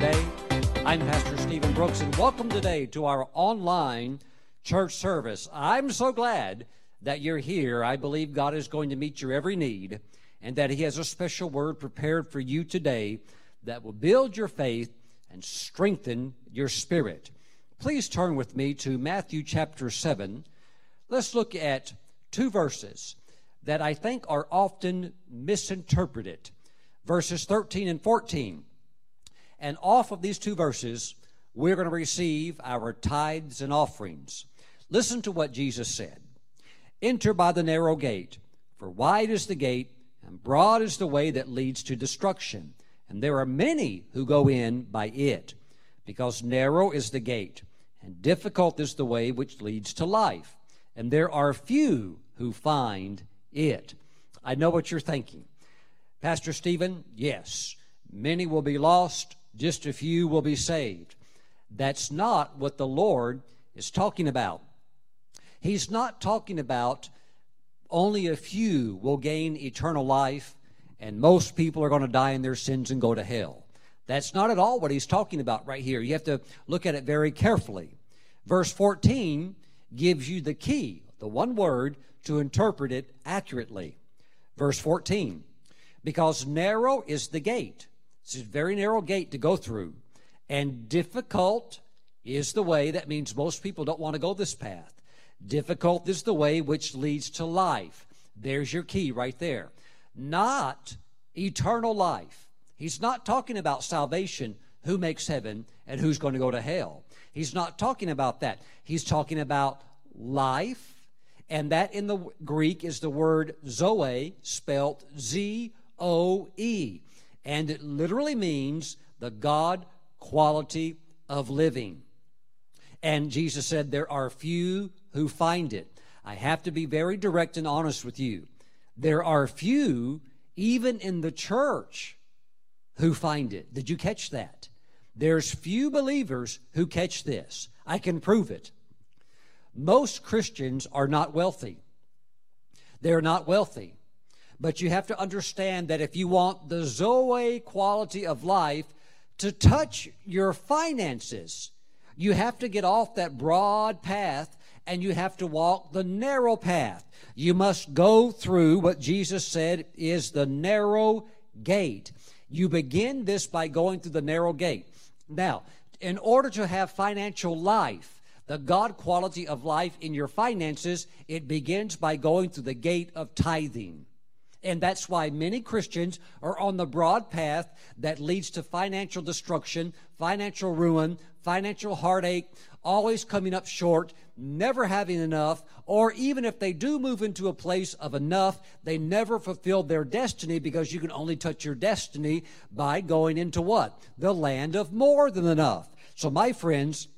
today. I'm Pastor Stephen Brooks, and welcome today to our online church service. I'm so glad that you're here. I believe God is going to meet your every need, and that He has a special word prepared for you today that will build your faith and strengthen your spirit. Please turn with me to Matthew chapter 7. Let's look at two verses that I think are often misinterpreted verses 13 and 14. And off of these two verses, we're going to receive our tithes and offerings. Listen to what Jesus said Enter by the narrow gate, for wide is the gate, and broad is the way that leads to destruction. And there are many who go in by it, because narrow is the gate, and difficult is the way which leads to life. And there are few who find it. I know what you're thinking. Pastor Stephen, yes, many will be lost, just a few will be saved. That's not what the Lord is talking about. He's not talking about only a few will gain eternal life and most people are going to die in their sins and go to hell. That's not at all what he's talking about right here. You have to look at it very carefully. Verse 14 gives you the key, the one word, to interpret it accurately. Verse 14 because narrow is the gate. It's a very narrow gate to go through. And difficult is the way. That means most people don't want to go this path. Difficult is the way which leads to life. There's your key right there. Not eternal life. He's not talking about salvation, who makes heaven and who's going to go to hell. He's not talking about that. He's talking about life, and that in the Greek is the word zoe, spelt Z O E. And it literally means the God quality of living. And Jesus said, There are few who find it. I have to be very direct and honest with you. There are few, even in the church, who find it. Did you catch that? There's few believers who catch this. I can prove it. Most Christians are not wealthy. They're not wealthy. But you have to understand that if you want the Zoe quality of life to touch your finances, you have to get off that broad path and you have to walk the narrow path. You must go through what Jesus said is the narrow gate. You begin this by going through the narrow gate. Now, in order to have financial life, the God quality of life in your finances, it begins by going through the gate of tithing. And that's why many Christians are on the broad path that leads to financial destruction, financial ruin, financial heartache, always coming up short, never having enough, or even if they do move into a place of enough, they never fulfill their destiny because you can only touch your destiny by going into what? The land of more than enough. So, my friends,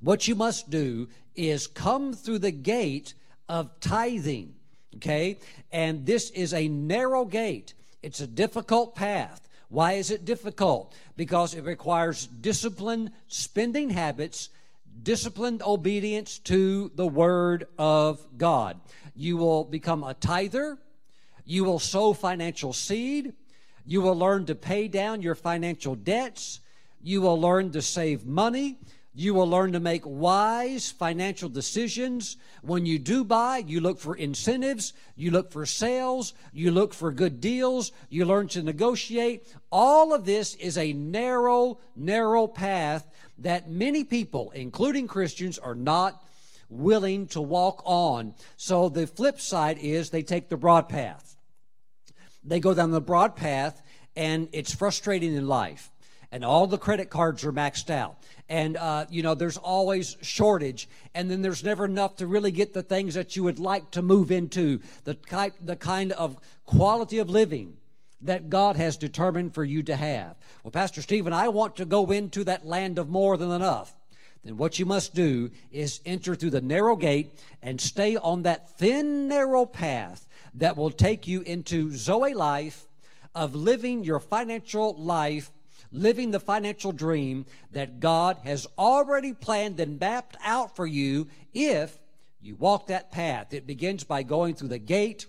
what you must do is come through the gate of tithing. Okay? And this is a narrow gate, it's a difficult path. Why is it difficult? Because it requires disciplined spending habits, disciplined obedience to the Word of God. You will become a tither, you will sow financial seed, you will learn to pay down your financial debts, you will learn to save money, you will learn to make wise financial decisions. When you do buy, you look for incentives, you look for sales, you look for good deals, you learn to negotiate. All of this is a narrow, narrow path that many people, including Christians, are not willing to walk on. So the flip side is they take the broad path. They go down the broad path, and it's frustrating in life and all the credit cards are maxed out and uh, you know there's always shortage. And then there's never enough to really get the things that you would like to move into. The, type, the kind of quality of living that god has determined for you to have. Well pastor stephen i want to go into that land of more than enough. Then what you must do is enter through the narrow gate and stay on that thin narrow path that will take you into zoe life of living your financial life living the financial dream that God has already planned and mapped out for you if you walk that path. It begins by going through the gate,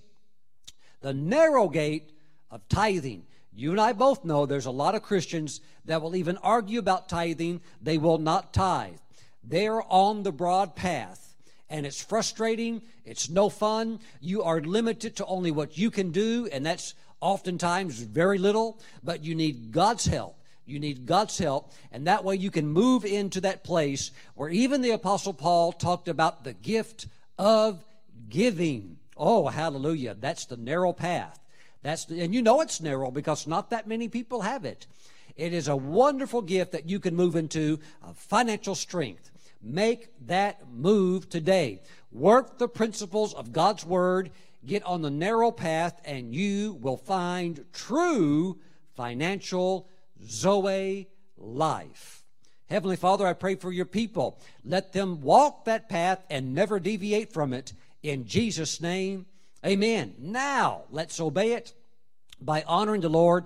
the narrow gate of tithing. You and I both know there's a lot of Christians that will even argue about tithing. They will not tithe. They're on the broad path. And it's frustrating. It's no fun. You are limited to only what you can do, and that's oftentimes very little, but you need God's help. You need God's help, and that way you can move into that place where even the Apostle Paul talked about the gift of giving. Oh, hallelujah. That's the narrow path. That's the, and you know it's narrow because not that many people have it. It is a wonderful gift that you can move into financial strength. Make that move today. Work the principles of God's Word. Get on the narrow path, and you will find true financial Zoe life. Heavenly Father, I pray for your people. Let them walk that path and never deviate from it. In Jesus' name, amen. Now, let's obey it by honoring the Lord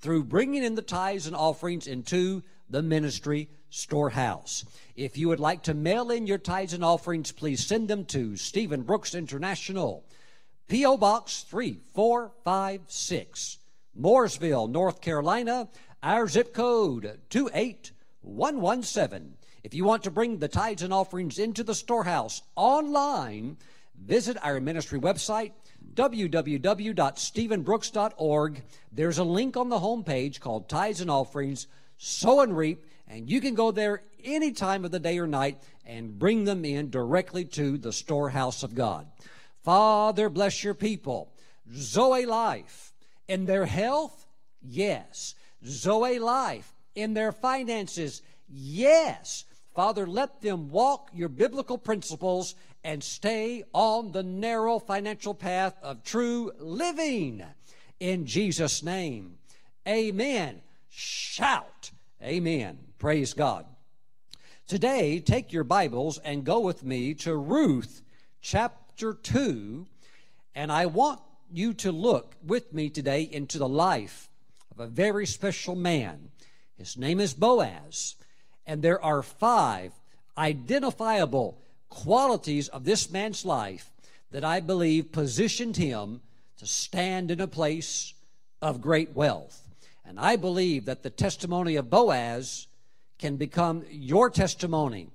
through bringing in the tithes and offerings into the ministry storehouse. If you would like to mail in your tithes and offerings, please send them to Stephen Brooks International, P.O. Box 3456, Mooresville, North Carolina. Our zip code 28117. If you want to bring the tithes and offerings into the storehouse online, visit our ministry website www.stephenbrooks.org. There's a link on the homepage called Tithes and Offerings, Sow and Reap, and you can go there any time of the day or night and bring them in directly to the storehouse of God. Father, bless your people. Zoe life. In their health, yes. Zoe life. In their finances, yes. Father, let them walk your biblical principles and stay on the narrow financial path of true living. In Jesus' name, amen. Shout, amen. Praise God. Today, take your Bibles and go with me to Ruth chapter 2, and I want you to look with me today into the life of a very special man. His name is Boaz, and there are five identifiable qualities of this man's life that I believe positioned him to stand in a place of great wealth. And I believe that the testimony of Boaz can become your testimony.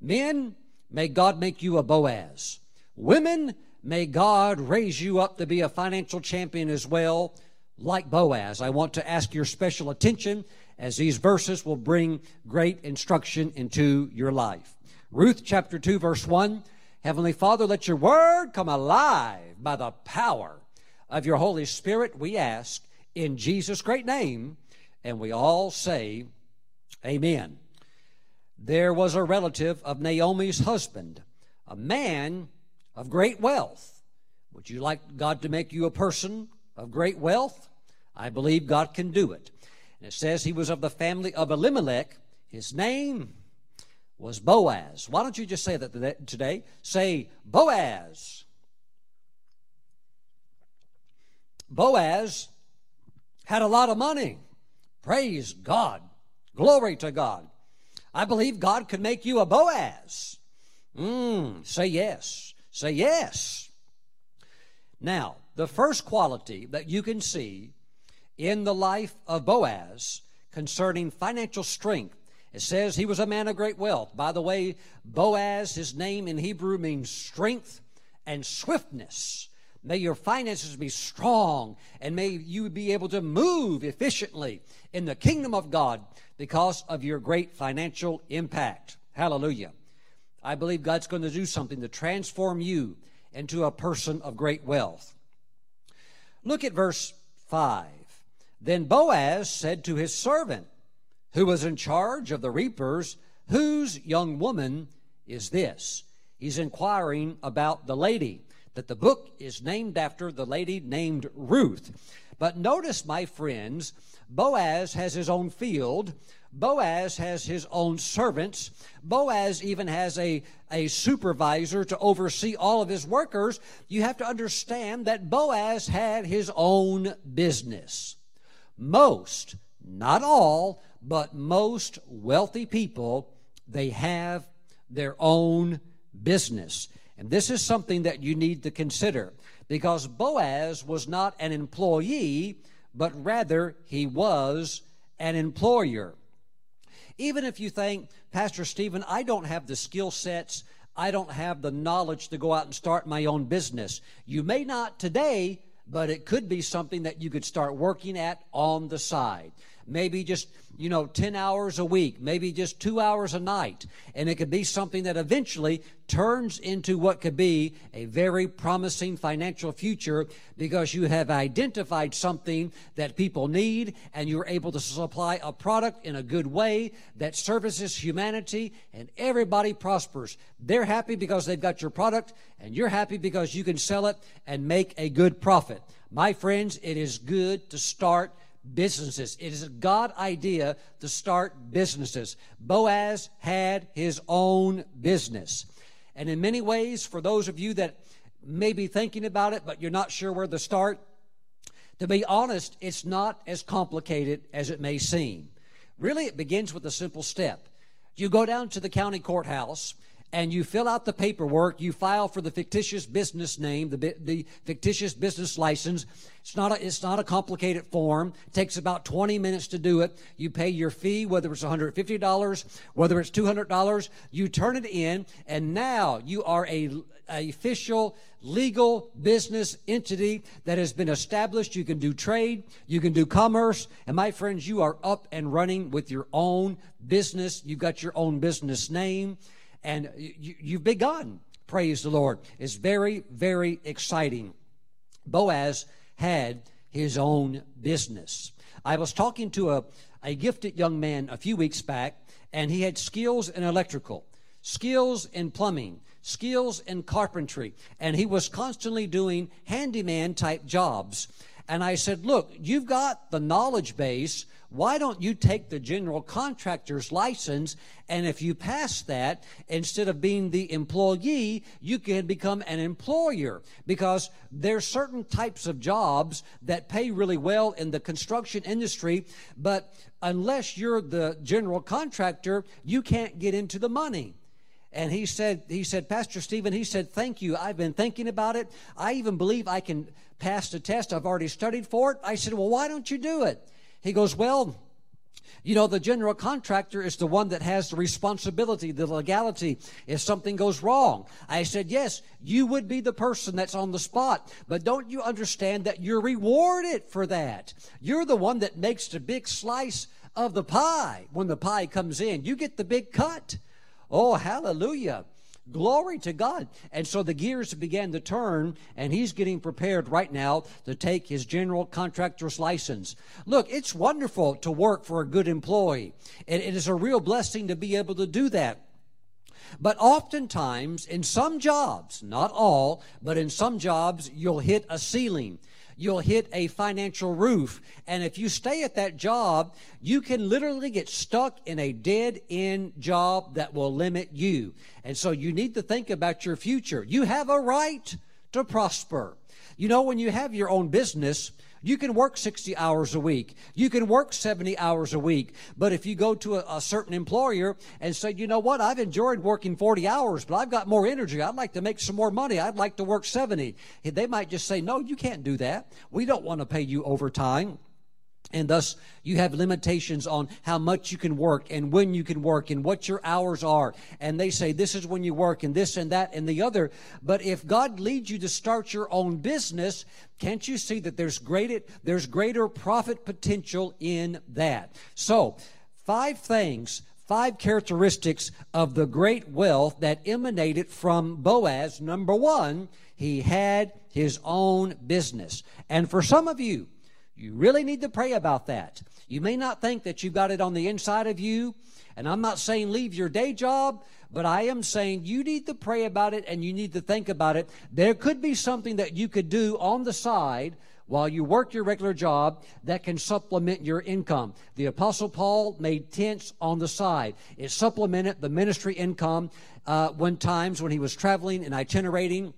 Men, may God make you a Boaz. Women, may God raise you up to be a financial champion as well, like Boaz. I want to ask your special attention as these verses will bring great instruction into your life. Ruth chapter 2, verse 1 Heavenly Father, let your word come alive by the power of your Holy Spirit, we ask in Jesus' great name. And we all say, Amen. There was a relative of Naomi's husband, a man of great wealth. Would you like God to make you a person of great wealth? I believe God can do it. And it says he was of the family of Elimelech. His name was Boaz. Why don't you just say that today? Say Boaz. Boaz had a lot of money. Praise God. Glory to God. I believe God could make you a Boaz. Mm, say yes. Say yes. Now, the first quality that you can see in the life of Boaz concerning financial strength it says he was a man of great wealth. By the way, Boaz, his name in Hebrew means strength and swiftness. May your finances be strong and may you be able to move efficiently in the kingdom of God because of your great financial impact. Hallelujah. I believe God's going to do something to transform you into a person of great wealth. Look at verse 5. Then Boaz said to his servant, who was in charge of the reapers, whose young woman is this? He's inquiring about the lady, that the book is named after the lady named Ruth. But notice, my friends, Boaz has his own field. Boaz has his own servants. Boaz even has a, a supervisor to oversee all of his workers. You have to understand that Boaz had his own business. Most, not all, but most wealthy people, they have their own business. And this is something that you need to consider because Boaz was not an employee, but rather he was an employer. Even if you think, Pastor Stephen, I don't have the skill sets, I don't have the knowledge to go out and start my own business. You may not today, but it could be something that you could start working at on the side. Maybe just, you know, 10 hours a week, maybe just two hours a night. And it could be something that eventually turns into what could be a very promising financial future because you have identified something that people need and you're able to supply a product in a good way that services humanity and everybody prospers. They're happy because they've got your product and you're happy because you can sell it and make a good profit. My friends, it is good to start businesses. It is a God idea to start businesses. Boaz had his own business. And in many ways, for those of you that may be thinking about it, but you're not sure where to start, to be honest, it's not as complicated as it may seem. Really, it begins with a simple step. You go down to the county courthouse and you fill out the paperwork, you file for the fictitious business name, the, the fictitious business license. It's not, a, it's not a complicated form. It takes about 20 minutes to do it. You pay your fee, whether it's $150, whether it's $200. You turn it in, and now you are a, a official legal business entity that has been established. You can do trade, you can do commerce, and my friends, you are up and running with your own business. You've got your own business name and you, you've begun. Praise the Lord. It's very, very exciting. Boaz had his own business. I was talking to a, a gifted young man a few weeks back, and he had skills in electrical, skills in plumbing, skills in carpentry, and he was constantly doing handyman type jobs. And I said, Look, you've got the knowledge base why don't you take the general contractor's license and if you pass that, instead of being the employee, you can become an employer because there's certain types of jobs that pay really well in the construction industry, but unless you're the general contractor, you can't get into the money. And he said, he said, Pastor Stephen, he said, thank you. I've been thinking about it. I even believe I can pass the test. I've already studied for it. I said, well, why don't you do it? He goes, Well, you know, the general contractor is the one that has the responsibility, the legality if something goes wrong. I said, Yes, you would be the person that's on the spot, but don't you understand that you're rewarded for that? You're the one that makes the big slice of the pie when the pie comes in. You get the big cut. Oh, hallelujah. Glory to God. And so the gears began to turn, and he's getting prepared right now to take his general contractor's license. Look, it's wonderful to work for a good employee, it is a real blessing to be able to do that. But oftentimes, in some jobs, not all, but in some jobs, you'll hit a ceiling you'll hit a financial roof. And if you stay at that job, you can literally get stuck in a dead end job that will limit you. And so you need to think about your future. You have a right to prosper. You know, when you have your own business, you can work 60 hours a week. You can work 70 hours a week. But if you go to a, a, certain employer and say, you know what, I've enjoyed working 40 hours, but I've got more energy. I'd like to make some more money. I'd like to work 70. They might just say, no, you can't do that. We don't want to pay you overtime. And thus, you have limitations on how much you can work and when you can work and what your hours are. And they say this is when you work and this and that and the other. But if God leads you to start your own business, can't you see that there's greater, there's greater profit potential in that? So, five things, five characteristics of the great wealth that emanated from Boaz. Number one, he had his own business. And for some of you, you really need to pray about that. You may not think that you've got it on the inside of you, and I'm not saying leave your day job, but I am saying you need to pray about it and you need to think about it. There could be something that you could do on the side while you work your regular job that can supplement your income. The Apostle Paul made tents on the side. It supplemented the ministry income uh, when times when he was traveling and itinerating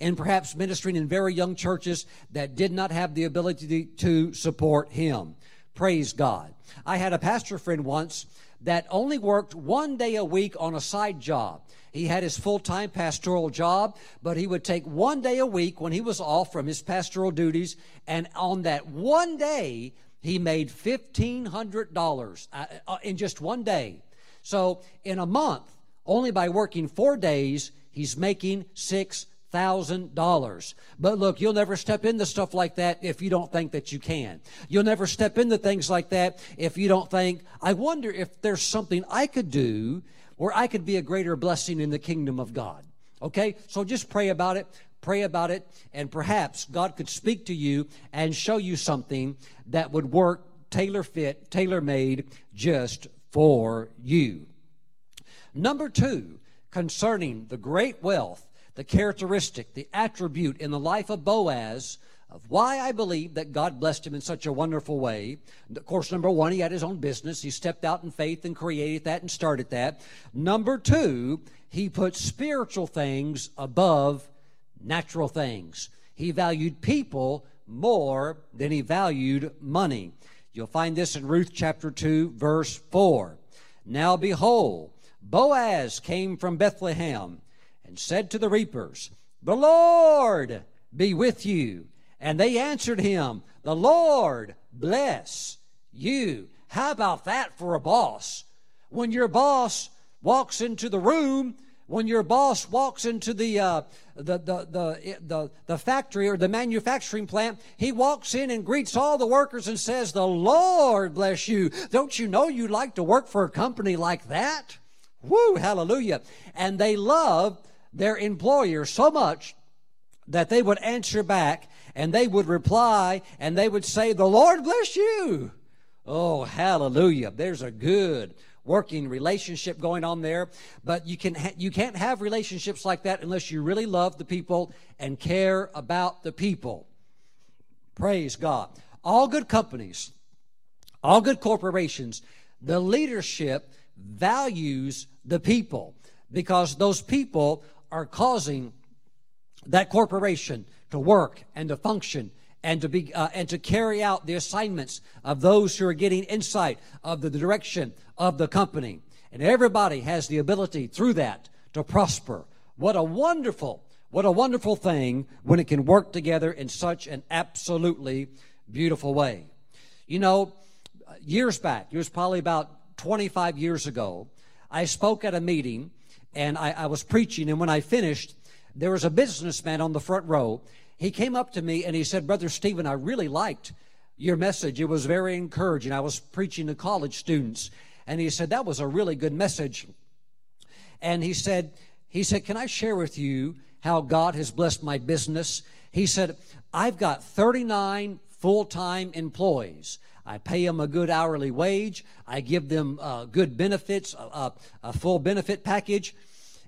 and perhaps ministering in very young churches that did not have the ability to support him. Praise God. I had a pastor friend once that only worked one day a week on a side job. He had his full time pastoral job, but he would take one day a week when he was off from his pastoral duties, and on that one day, he made $1,500 uh, uh, in just one day. So in a month, only by working four days, he's making six thousand dollars. But look, you'll never step into stuff like that if you don't think that you can. You'll never step into things like that if you don't think, I wonder if there's something I could do where I could be a greater blessing in the kingdom of God. Okay? So just pray about it. Pray about it, and perhaps God could speak to you and show you something that would work tailor fit, tailor made just for you. Number two, concerning the great wealth the characteristic, the attribute in the life of Boaz of why I believe that God blessed him in such a wonderful way. Of course, number one, he had his own business. He stepped out in faith and created that and started that. Number two, he put spiritual things above natural things. He valued people more than he valued money. You'll find this in Ruth chapter 2, verse 4. Now behold, Boaz came from Bethlehem and said to the reapers, The Lord be with you. And they answered him, The Lord bless you. How about that for a boss? When your boss walks into the room, when your boss walks into the, uh, the, the, the, the, the factory or the manufacturing plant, he walks in and greets all the workers and says, The Lord bless you. Don't you know you'd like to work for a company like that? Woo, hallelujah. And they love their employer so much that they would answer back and they would reply and they would say, The Lord bless you. Oh, hallelujah. There's a good working relationship going on there. But you, can ha- you can't have relationships like that unless you really love the people and care about the people. Praise God. All good companies, all good corporations, the leadership values the people because those people are causing that corporation to work and to function and to be uh, and to carry out the assignments of those who are getting insight of the direction of the company. And everybody has the ability through that to prosper. What a wonderful what a wonderful thing when it can work together in such an absolutely beautiful way. You know years back it was probably about 25 years ago i spoke at a meeting and I, I was preaching, and when I finished, there was a businessman on the front row. He came up to me and he said, Brother Stephen, I really liked your message. It was very encouraging. I was preaching to college students. And he said, That was a really good message. And he said, he said, Can I share with you how God has blessed my business? He said, I've got 39 full time employees. I pay them a good hourly wage. I give them uh, good benefits, a, a, full benefit package.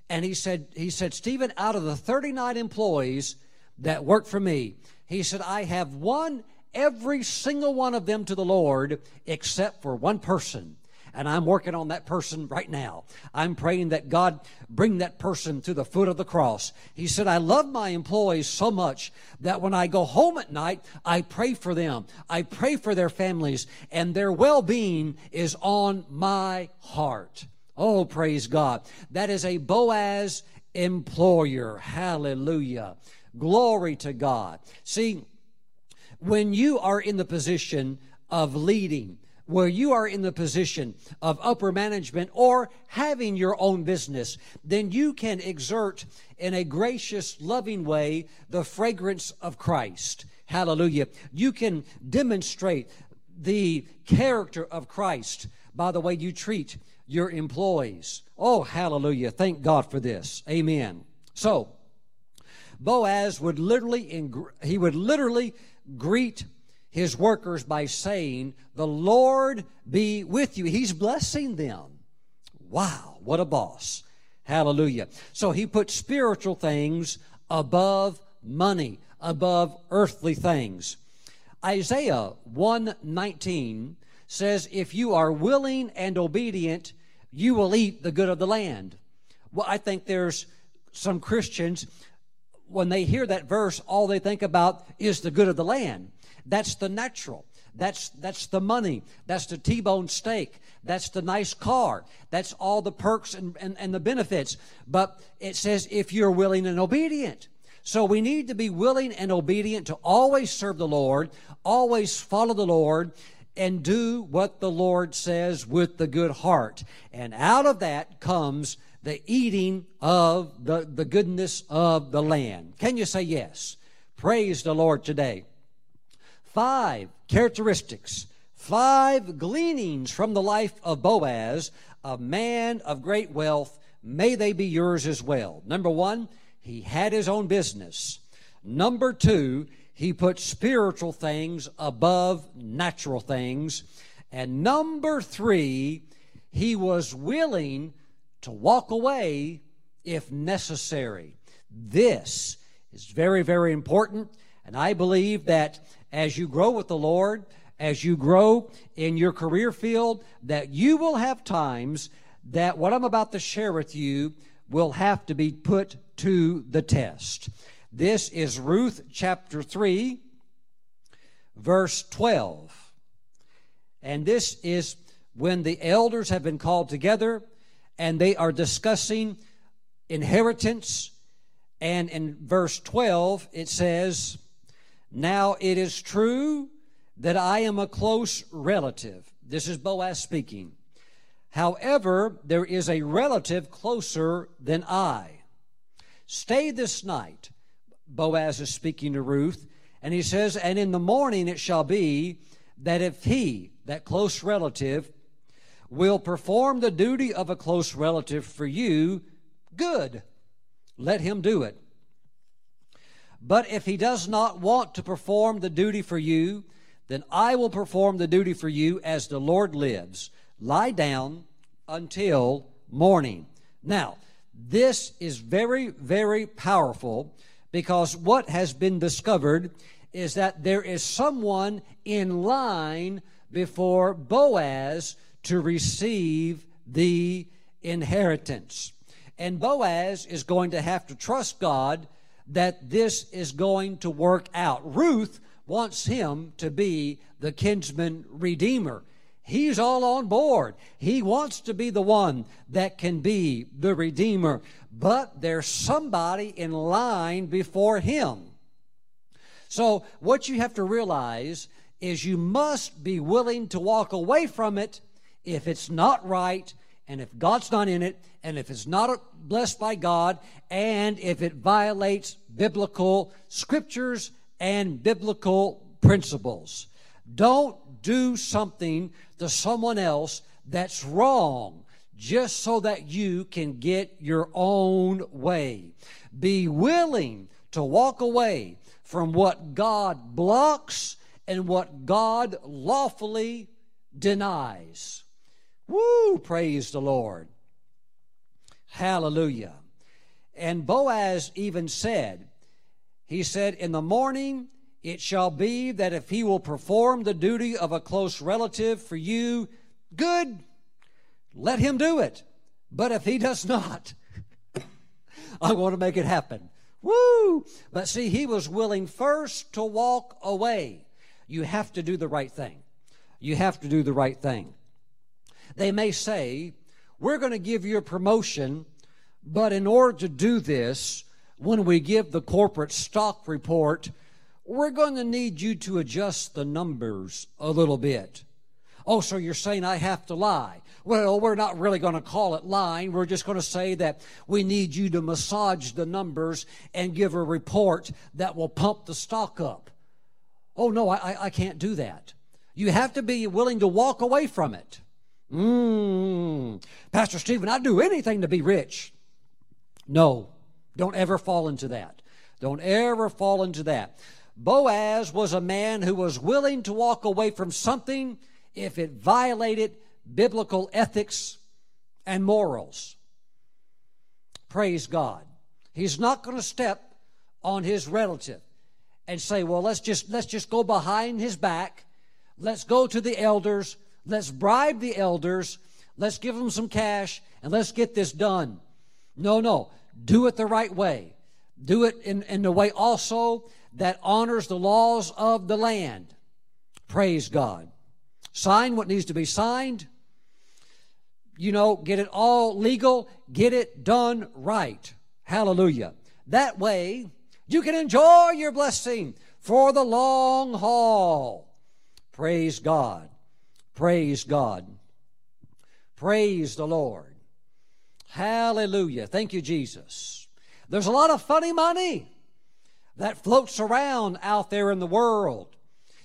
And he said, he said, Stephen, out of the 39 employees that work for me, he said, I have won every single one of them to the Lord except for one person and I'm working on that person right now. I'm praying that God bring that person to the foot of the cross. He said, I love my employees so much that when I go home at night, I pray for them. I pray for their families, and their well being is on my heart. Oh, praise God. That is a Boaz employer. Hallelujah. Glory to God. See, when you are in the position of leading, where you are in the position of upper management or having your own business, then you can exert in a gracious, loving way the fragrance of Christ. Hallelujah. You can demonstrate the character of Christ by the way you treat your employees. Oh, hallelujah. Thank God for this. Amen. So, Boaz would literally, he would literally greet his workers by saying, The Lord be with you. He's blessing them. Wow, what a boss. Hallelujah. So he put spiritual things above money, above earthly things. Isaiah 119 says, If you are willing and obedient, you will eat the good of the land. Well, I think there's some Christians, when they hear that verse, all they think about is the good of the land. That's the natural. That's, that's the money. That's the T-bone steak. That's the nice car. That's all the perks and, and, and the benefits. But it says if you're willing and obedient. So we need to be willing and obedient to always serve the Lord, always follow the Lord, and do what the Lord says with the good heart. And out of that comes the eating of the, the goodness of the land. Can you say yes? Praise the Lord today. Five characteristics, five gleanings from the life of Boaz, a man of great wealth. May they be yours as well. Number one, he had his own business. Number two, he put spiritual things above natural things. And number three, he was willing to walk away if necessary. This is very, very important. And I believe that as you grow with the Lord, as you grow in your career field, that you will have times that what I'm about to share with you will have to be put to the test. This is Ruth chapter 3, verse 12. And this is when the elders have been called together and they are discussing inheritance. And in verse 12, it says, Now it is true that I am a close relative. This is Boaz speaking. However, there is a relative closer than I. Stay this night Boaz is speaking to Ruth, and he says, And in the morning it shall be that if he, that close relative, will perform the duty of a close relative for you, good. Let him do it. But if he does not want to perform the duty for you, then I will perform the duty for you as the Lord lives. Lie down until morning. Now, this is very, very powerful because what has been discovered is that there is someone in line before Boaz to receive the inheritance. And Boaz is going to have to trust God that this is going to work out. Ruth wants him to be the kinsman redeemer. He's all on board. He wants to be the one that can be the redeemer but there's somebody in line before him. So, what you have to realize is you must be willing to walk away from it if it's not right, and if God's not in it, and if it's not blessed by God, and if it violates biblical scriptures and biblical principles. Don't do something to someone else that's wrong just so that you can get your own way. Be willing to walk away from what God blocks and what God lawfully denies. Woo! Praise the Lord. Hallelujah. And Boaz even said, He said, In the morning it shall be that if he will perform the duty of a close relative for you, good let him do it. But if he does not, I want to make it happen. Woo! But see, he was willing first to walk away. You have to do the right thing. You have to do the right thing. They may say, We're going to give you a promotion, but in order to do this, when we give the corporate stock report, we're going to need you to adjust the numbers a little bit. Oh, so you're saying I have to lie? Well, we're not really going to call it lying. We're just going to say that we need you to massage the numbers and give a report that will pump the stock up. Oh, no, I, I can't do that. You have to be willing to walk away from it. Mm. Pastor Stephen, I'd do anything to be rich. No, don't ever fall into that. Don't ever fall into that. Boaz was a man who was willing to walk away from something if it violated biblical ethics and morals. Praise God. He's not going to step on his relative and say, "Well, let's just let's just go behind his back. Let's go to the elders. Let's bribe the elders. Let's give them some cash and let's get this done." No, no. Do it the right way. Do it in, in the way also that honors the laws of the land. Praise God. Sign what needs to be signed. You know, get it all legal, get it done right. Hallelujah. That way, you can enjoy your blessing for the long haul. Praise God. Praise God. Praise the Lord. Hallelujah. Thank you, Jesus. There's a lot of funny money that floats around out there in the world.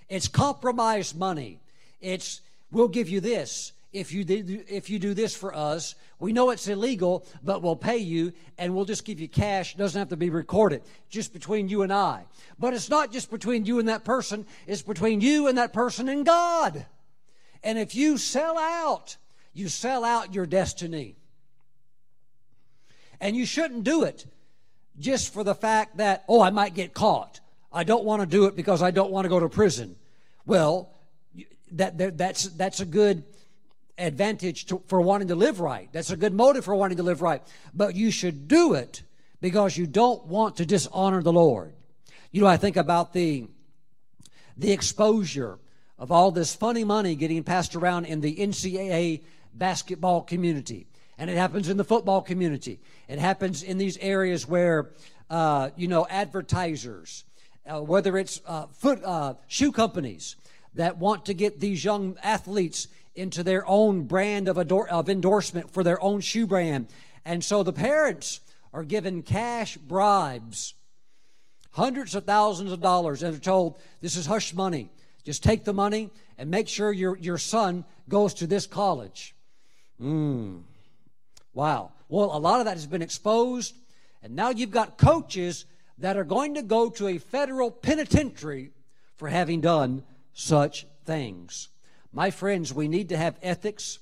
It's compromised money. It's, we'll give you this. If you, did, if you do this for us, we know it's illegal, but we'll pay you and we'll just give you cash. It doesn't have to be recorded, just between you and I. But it's not just between you and that person, it's between you and that person and God. And if you sell out, you sell out your destiny. And you shouldn't do it just for the fact that, oh, I might get caught. I don't want to do it because I don't want to go to prison. Well, that, that that's that's a good advantage to, for wanting to live right. That's a good motive for wanting to live right. But you should do it because you don't want to dishonor the Lord. You know, I think about the the exposure of all this funny money getting passed around in the NCAA basketball community. And it happens in the football community. It happens in these areas where, uh, you know, advertisers, uh, whether it's uh, foot uh, shoe companies that want to get these young athletes into their own brand of, ador- of endorsement for their own shoe brand. And so the parents are given cash bribes, hundreds of thousands of dollars, and are told, this is hush money. Just take the money and make sure your, your son goes to this college. Mm. Wow. Well, a lot of that has been exposed, and now you've got coaches that are going to go to a federal penitentiary for having done such things. My friends, we need to have ethics.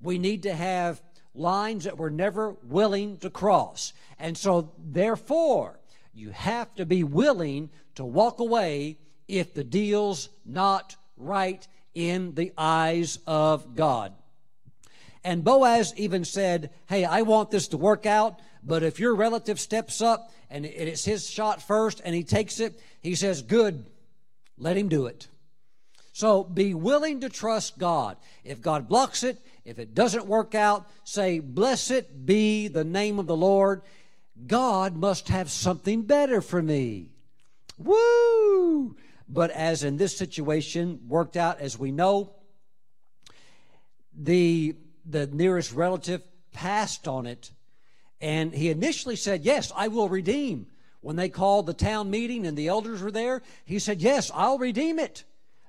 We need to have lines that we're never willing to cross. And so, therefore, you have to be willing to walk away if the deal's not right in the eyes of God. And Boaz even said, Hey, I want this to work out, but if your relative steps up and it's his shot first and he takes it, he says, Good, let him do it. So be willing to trust God. If God blocks it, if it doesn't work out, say, Blessed be the name of the Lord. God must have something better for me. Woo! But as in this situation worked out, as we know, the the nearest relative passed on it, and he initially said, "Yes, I will redeem." When they called the town meeting and the elders were there, he said, "Yes, I'll redeem it."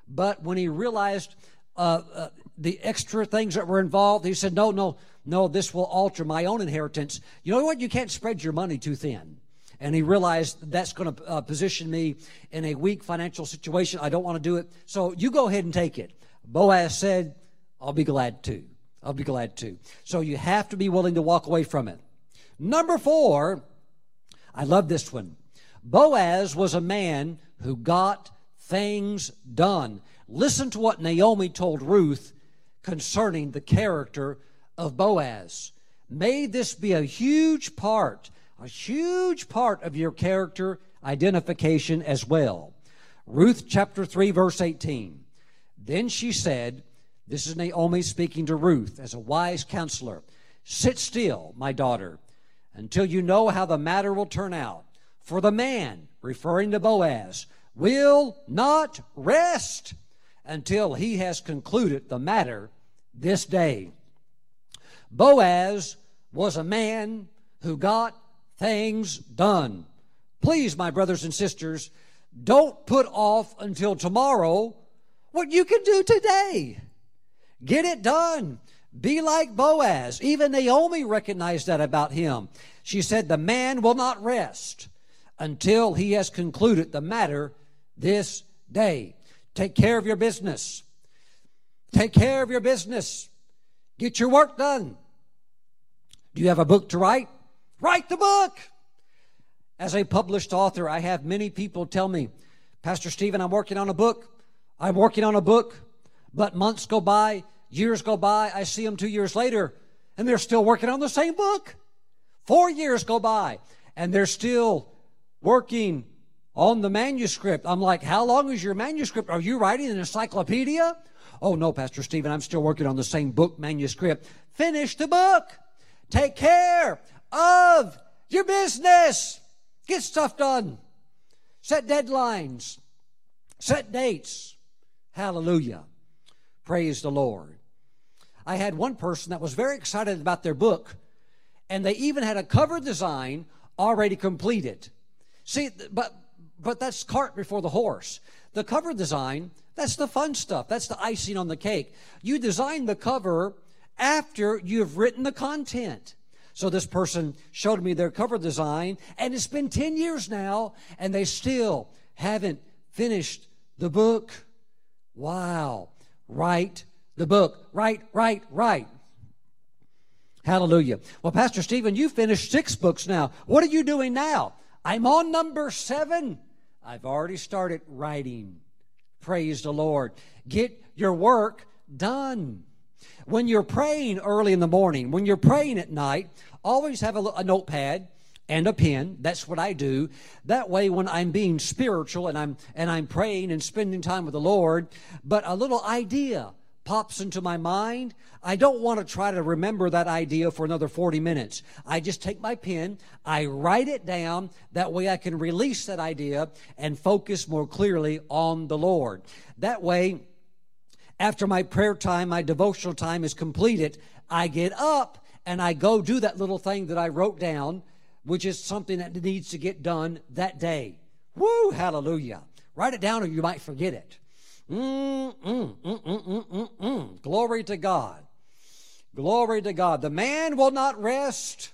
But when he realized uh, uh, the extra things that were involved, he said, "No, no, no. This will alter my own inheritance." You know what? You can't spread your money too thin and he realized that's going to uh, position me in a weak financial situation. I don't want to do it. So you go ahead and take it. Boaz said, I'll be glad to. I'll be glad to. So you have to be willing to walk away from it. Number four, I love this one. Boaz was a man who got things done. Listen to what Naomi told Ruth concerning the character of Boaz. May this be a huge part a huge part of your character identification as well. Ruth chapter 3, verse 18. Then she said, This is Naomi speaking to Ruth as a wise counselor. Sit still, my daughter, until you know how the matter will turn out. For the man, referring to Boaz, will not rest until he has concluded the matter this day. Boaz was a man who got things done. Please, my brothers and sisters, don't put off until tomorrow what you can do today. Get it done. Be like Boaz. Even Naomi recognized that about him. She said, The man will not rest until he has concluded the matter this day. Take care of your business. Take care of your business. Get your work done. Do you have a book to write? Write the book. As a published author, I have many people tell me, Pastor Stephen, I'm working on a book. I'm working on a book. But months go by, years go by, I see them two years later, and they're still working on the same book. Four years go by, and they're still working on the manuscript. I'm like, how long is your manuscript? Are you writing an encyclopedia? Oh, no, Pastor Stephen, I'm still working on the same book manuscript. Finish the book. Take care of your business. Get stuff done. Set deadlines. Set dates. Hallelujah. Praise the Lord. I had one person that was very excited about their book, and they even had a cover design already completed. See, but but that's cart before the horse. The cover design, that's the fun stuff. That's the icing on the cake. You design the cover after you've written the content. So this person showed me their cover design, and it's been 10 years now, and they still haven't finished the book. Wow. Write the book. Write, write, write. Hallelujah. Well, Pastor Stephen, you finished six books now. What are you doing now? I'm on number seven. I've already started writing. Praise the Lord. Get your work done. When you're praying early in the morning, when you're praying at night, always have a, a notepad and a pen. That's what I do. That way, when I'm being spiritual and I'm and I'm praying and spending time with the Lord, but a little idea pops into my mind, I don't want to try to remember that idea for another 40 minutes. I just take my pen, I write it down. That way I can release that idea and focus more clearly on the Lord. That way, after my prayer time, my devotional time is completed, I get up and I go do that little thing that I wrote down, which is something that needs to get done that day. Woo, hallelujah. Write it down or you might forget it. Mm, mm, mm, Glory to God. Glory to God. The man will not rest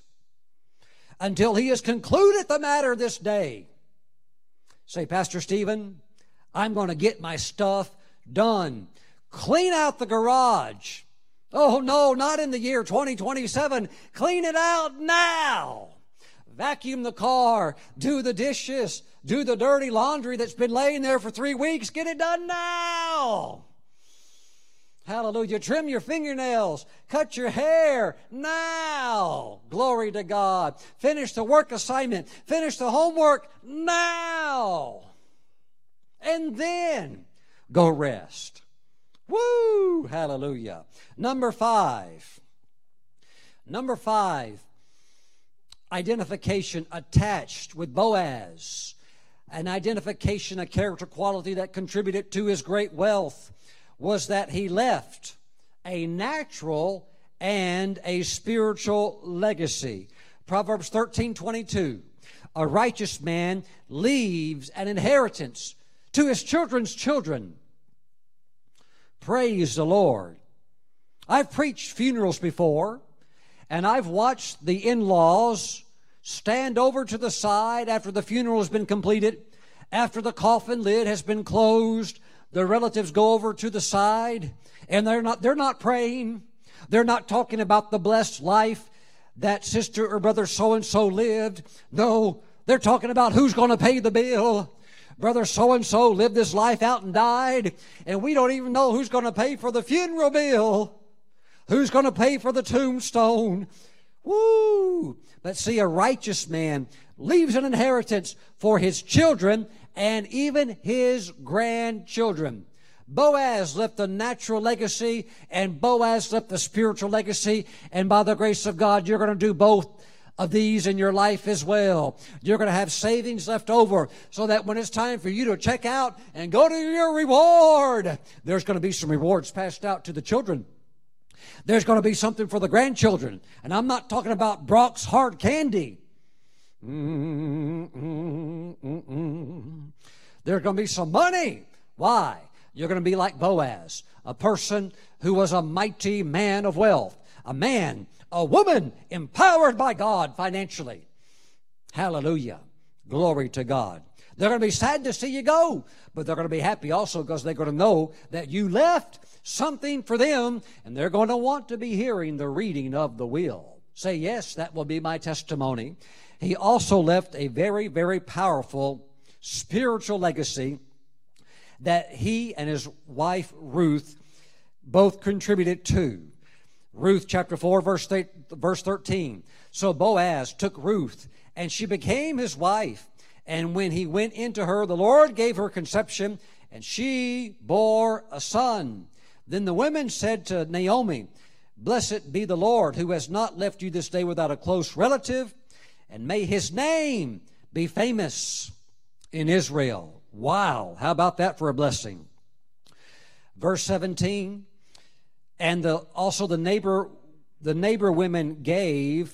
until he has concluded the matter this day. Say, Pastor Stephen, I'm going to get my stuff done. Clean out the garage. Oh, no, not in the year 2027. Clean it out now. Vacuum the car. Do the dishes. Do the dirty laundry that's been laying there for three weeks. Get it done now. Hallelujah. Trim your fingernails. Cut your hair now. Glory to God. Finish the work assignment. Finish the homework now. And then go rest. Woo! Hallelujah. Number five. Number five. Identification attached with Boaz. An identification, a character quality that contributed to his great wealth was that he left a natural and a spiritual legacy. Proverbs 13 22. A righteous man leaves an inheritance to his children's children Praise the Lord. I've preached funerals before, and I've watched the in laws stand over to the side after the funeral has been completed, after the coffin lid has been closed. The relatives go over to the side, and they're not, they're not praying. They're not talking about the blessed life that sister or brother so and so lived. No, they're talking about who's going to pay the bill brother so and so lived his life out and died, and we don't even know who's going to pay for the funeral bill, who's going to pay for the tombstone. Woo! But see, a righteous man leaves an inheritance for his children and even his grandchildren. Boaz left the natural legacy and Boaz left the spiritual legacy. And by the grace of God, you're going to do both of these in your life as well. You're going to have savings left over so that when it's time for you to check out and go to your reward, there's going to be some rewards passed out to the children. There's going to be something for the grandchildren. And I'm not talking about Brach's hard candy. There's going to be some money. Why? You're going to be like Boaz, a person who was a mighty man of wealth, a man a woman empowered by God financially. Hallelujah. Glory to God. They're going to be sad to see you go, but they're going to be happy also because they're going to know that you left something for them and they're going to want to be hearing the reading of the will. Say, yes, that will be my testimony. He also left a very, very powerful spiritual legacy that he and his wife Ruth both contributed to. Ruth chapter 4, verse, verse 13. So Boaz took Ruth, and she became his wife. And when he went into her, the Lord gave her conception, and she bore a son. Then the women said to Naomi, Blessed be the Lord, who has not left you this day without a close relative, and may his name be famous in Israel. Wow, how about that for a blessing? Verse 17, and the, also the neighbor, the neighbor women gave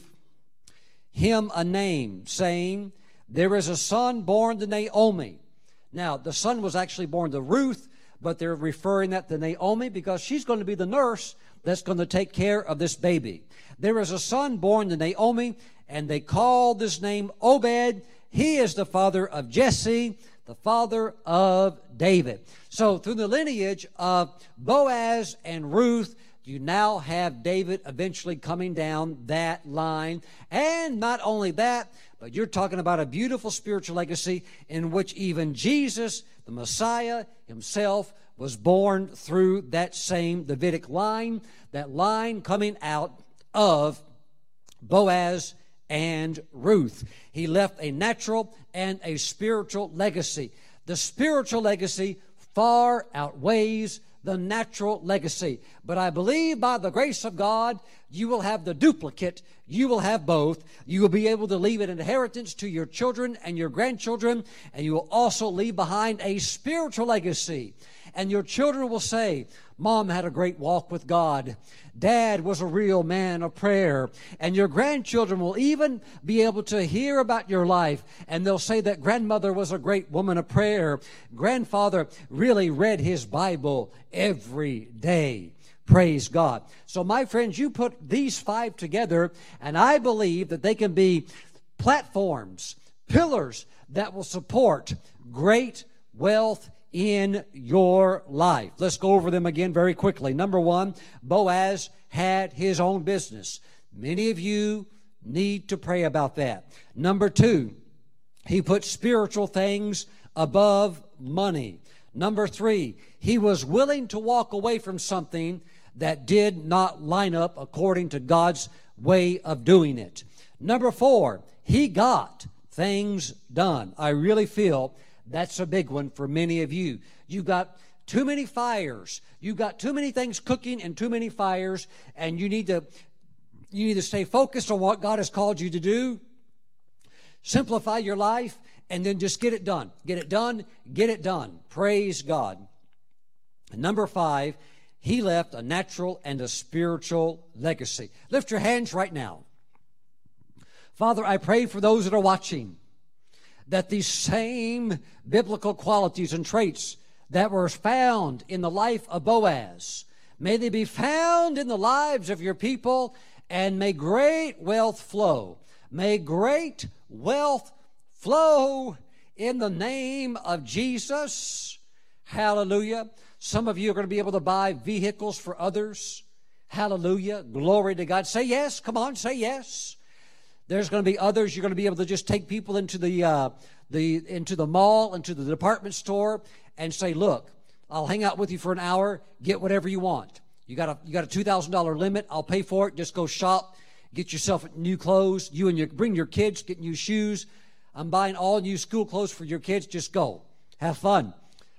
him a name, saying, There is a son born to Naomi. Now, the son was actually born to Ruth, but they're referring that to Naomi because she's going to be the nurse that's going to take care of this baby. There is a son born to Naomi, and they called this name Obed. He is the father of Jesse, the father of David. So, through the lineage of Boaz and Ruth, you now have David eventually coming down that line. And not only that, but you're talking about a beautiful spiritual legacy in which even Jesus, the Messiah himself, was born through that same Davidic line, that line coming out of Boaz and Ruth. He left a natural and a spiritual legacy. The spiritual legacy far outweighs the natural legacy. But I believe by the grace of God, you will have the duplicate. You will have both. You will be able to leave an inheritance to your children and your grandchildren, and you will also leave behind a spiritual legacy. And your children will say, Mom had a great walk with God. Dad was a real man of prayer. And your grandchildren will even be able to hear about your life. And they'll say that grandmother was a great woman of prayer. Grandfather really read his Bible every day. Praise God. So, my friends, you put these five together, and I believe that they can be platforms, pillars that will support great wealth in your life. Let's go over them again very quickly. Number one, Boaz had his own business. Many of you need to pray about that. Number two, he put spiritual things above money. Number three, he was willing to walk away from something that did not line up according to God's way of doing it. Number four, he got things done. I really feel that's a big one for many of you. You've got too many fires. You've got too many things cooking and too many fires, and you need to you need to stay focused on what God has called you to do. Simplify your life and then just get it done. Get it done, get it done. Praise God. number 5, he left a natural and a spiritual legacy. Lift your hands right now. Father, I pray for those that are watching that these same biblical qualities and traits that were found in the life of Boaz, may they be found in the lives of your people, and may great wealth flow. May great wealth flow in the name of Jesus. Hallelujah. Some of you are going to be able to buy vehicles for others. Hallelujah. Glory to God. Say yes. Come on, say yes. There's going to be others. You're going to be able to just take people into the uh, the into the mall, into the department store, and say, "Look, I'll hang out with you for an hour. Get whatever you want. You got a you got a two thousand dollar limit. I'll pay for it. Just go shop, get yourself new clothes. You and your bring your kids, get new shoes. I'm buying all new school clothes for your kids. Just go, have fun.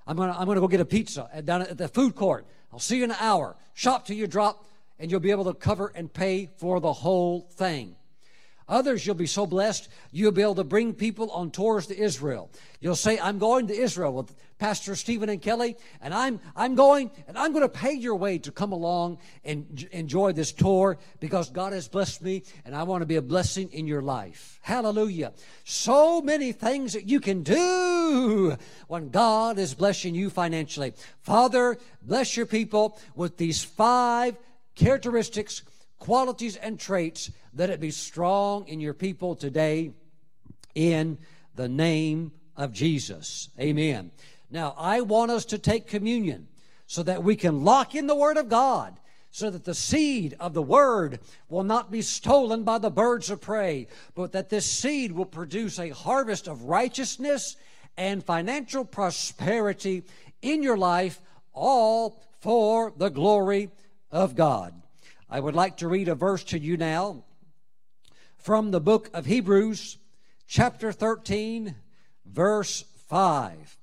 I'm gonna I'm gonna go get a pizza at, down at the food court. I'll see you in an hour. Shop till you drop, and you'll be able to cover and pay for the whole thing. Others, you'll be so blessed, you'll be able to bring people on tours to Israel. You'll say, I'm going to Israel with Pastor Stephen and Kelly, and I'm, I'm going, and I'm going to pay your way to come along and enjoy this tour because God has blessed me, and I want to be a blessing in your life. Hallelujah. So many things that you can do when God is blessing you financially. Father, bless your people with these five characteristics qualities and traits, that it be strong in your people today in the name of Jesus. Amen. Now, I want us to take communion so that we can lock in the Word of God so that the seed of the word will not be stolen by the birds of prey, but that this seed will produce a harvest of righteousness and financial prosperity in your life, all for the glory of God. I would like to read a verse to you now from the book of Hebrews, chapter 13, verse 5.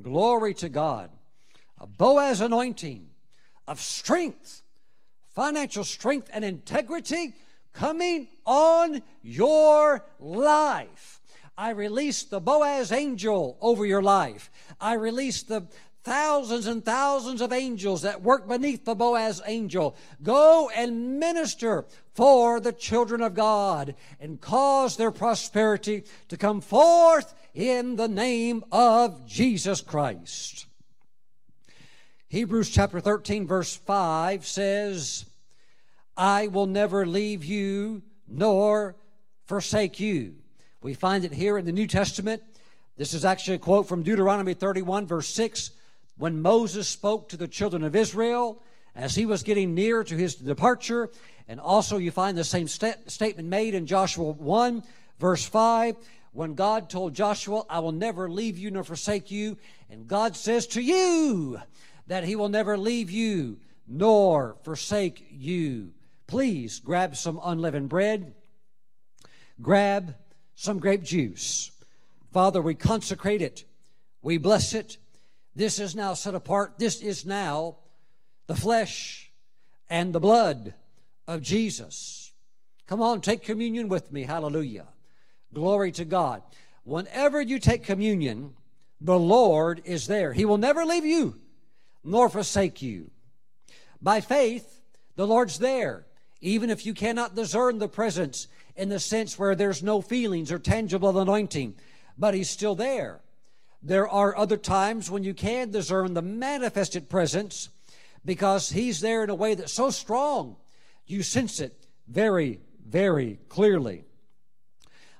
Glory to God. A Boaz anointing of strength, financial strength, and integrity coming on your life. I release the Boaz angel over your life. I release the thousands and thousands of angels that work beneath the Boaz angel. Go and minister for the children of God and cause their prosperity to come forth in the name of Jesus Christ. Hebrews chapter 13, verse 5 says, I will never leave you nor forsake you. We find it here in the New Testament. This is actually a quote from Deuteronomy 31, verse 6, when Moses spoke to the children of Israel as he was getting near to his departure. And also, you find the same st- statement made in Joshua 1, verse 5, when God told Joshua, I will never leave you nor forsake you. And God says to you that he will never leave you nor forsake you. Please grab some unleavened bread, grab some grape juice. Father, we consecrate it, we bless it. This is now set apart. This is now the flesh and the blood of Jesus. Come on, take communion with me. Hallelujah. Glory to God. Whenever you take communion, the Lord is there. He will never leave you nor forsake you. By faith, the Lord's there even if you cannot discern the presence in the sense where there's no feelings or tangible anointing, but He's still there. There are other times when you can discern the manifested presence because He's there in a way that's so strong, you sense it very, very clearly.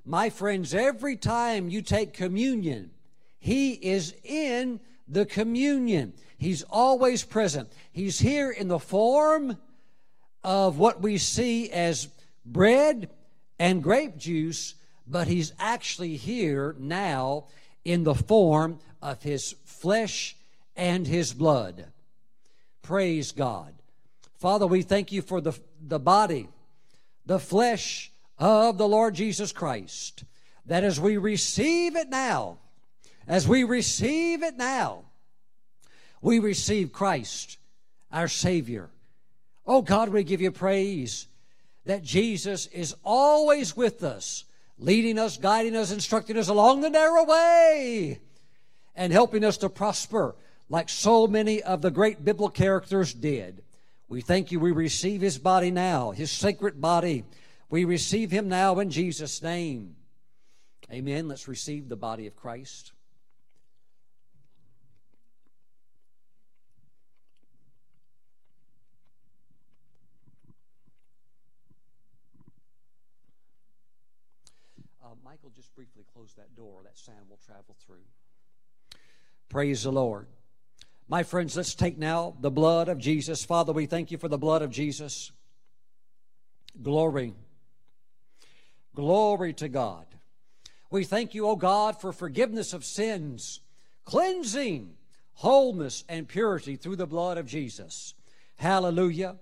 My friends, every time you take communion, He is in the communion. He's always present. He's here in the form of what we see as bread and grape juice, but he's actually here now in the form of his flesh and his blood. Praise God. Father, we thank you for the, the body, the flesh of the Lord Jesus Christ, that as we receive it now, as we receive it now, we receive Christ, our Savior Oh God, we give you praise that Jesus is always with us, leading us, guiding us, instructing us along the narrow way, and helping us to prosper like so many of the great biblical characters did. We thank you. We receive his body now, his sacred body. We receive him now in Jesus' name. Amen. Let's receive the body of Christ. Close that door. That sound will travel through. Praise the Lord. My friends, let's take now the blood of Jesus. Father, we thank you for the blood of Jesus. Glory. Glory to God. We thank you, O God, for forgiveness of sins, cleansing, wholeness, and purity through the blood of Jesus. Hallelujah.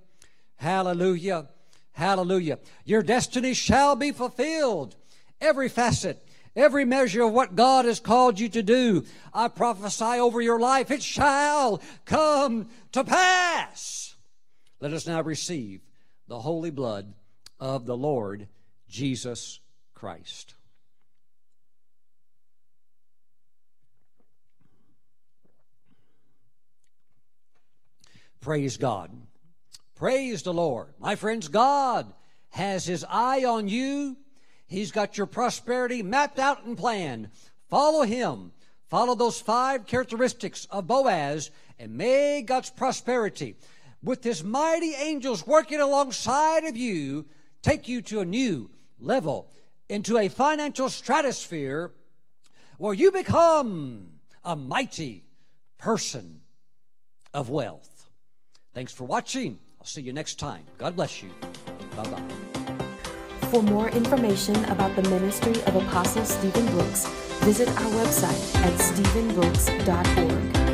Hallelujah. Hallelujah. Your destiny shall be fulfilled every facet, every measure of what God has called you to do. I prophesy over your life, it shall come to pass. Let us now receive the holy blood of the Lord Jesus Christ. Praise God. Praise the Lord. My friends, God has His eye on you He's got your prosperity mapped out and planned. Follow him. Follow those five characteristics of Boaz, and may God's prosperity, with his mighty angels working alongside of you, take you to a new level, into a financial stratosphere where you become a mighty person of wealth. Thanks for watching. I'll see you next time. God bless you. Bye bye. For more information about the ministry of Apostle Stephen Brooks, visit our website at stephenbrooks.org.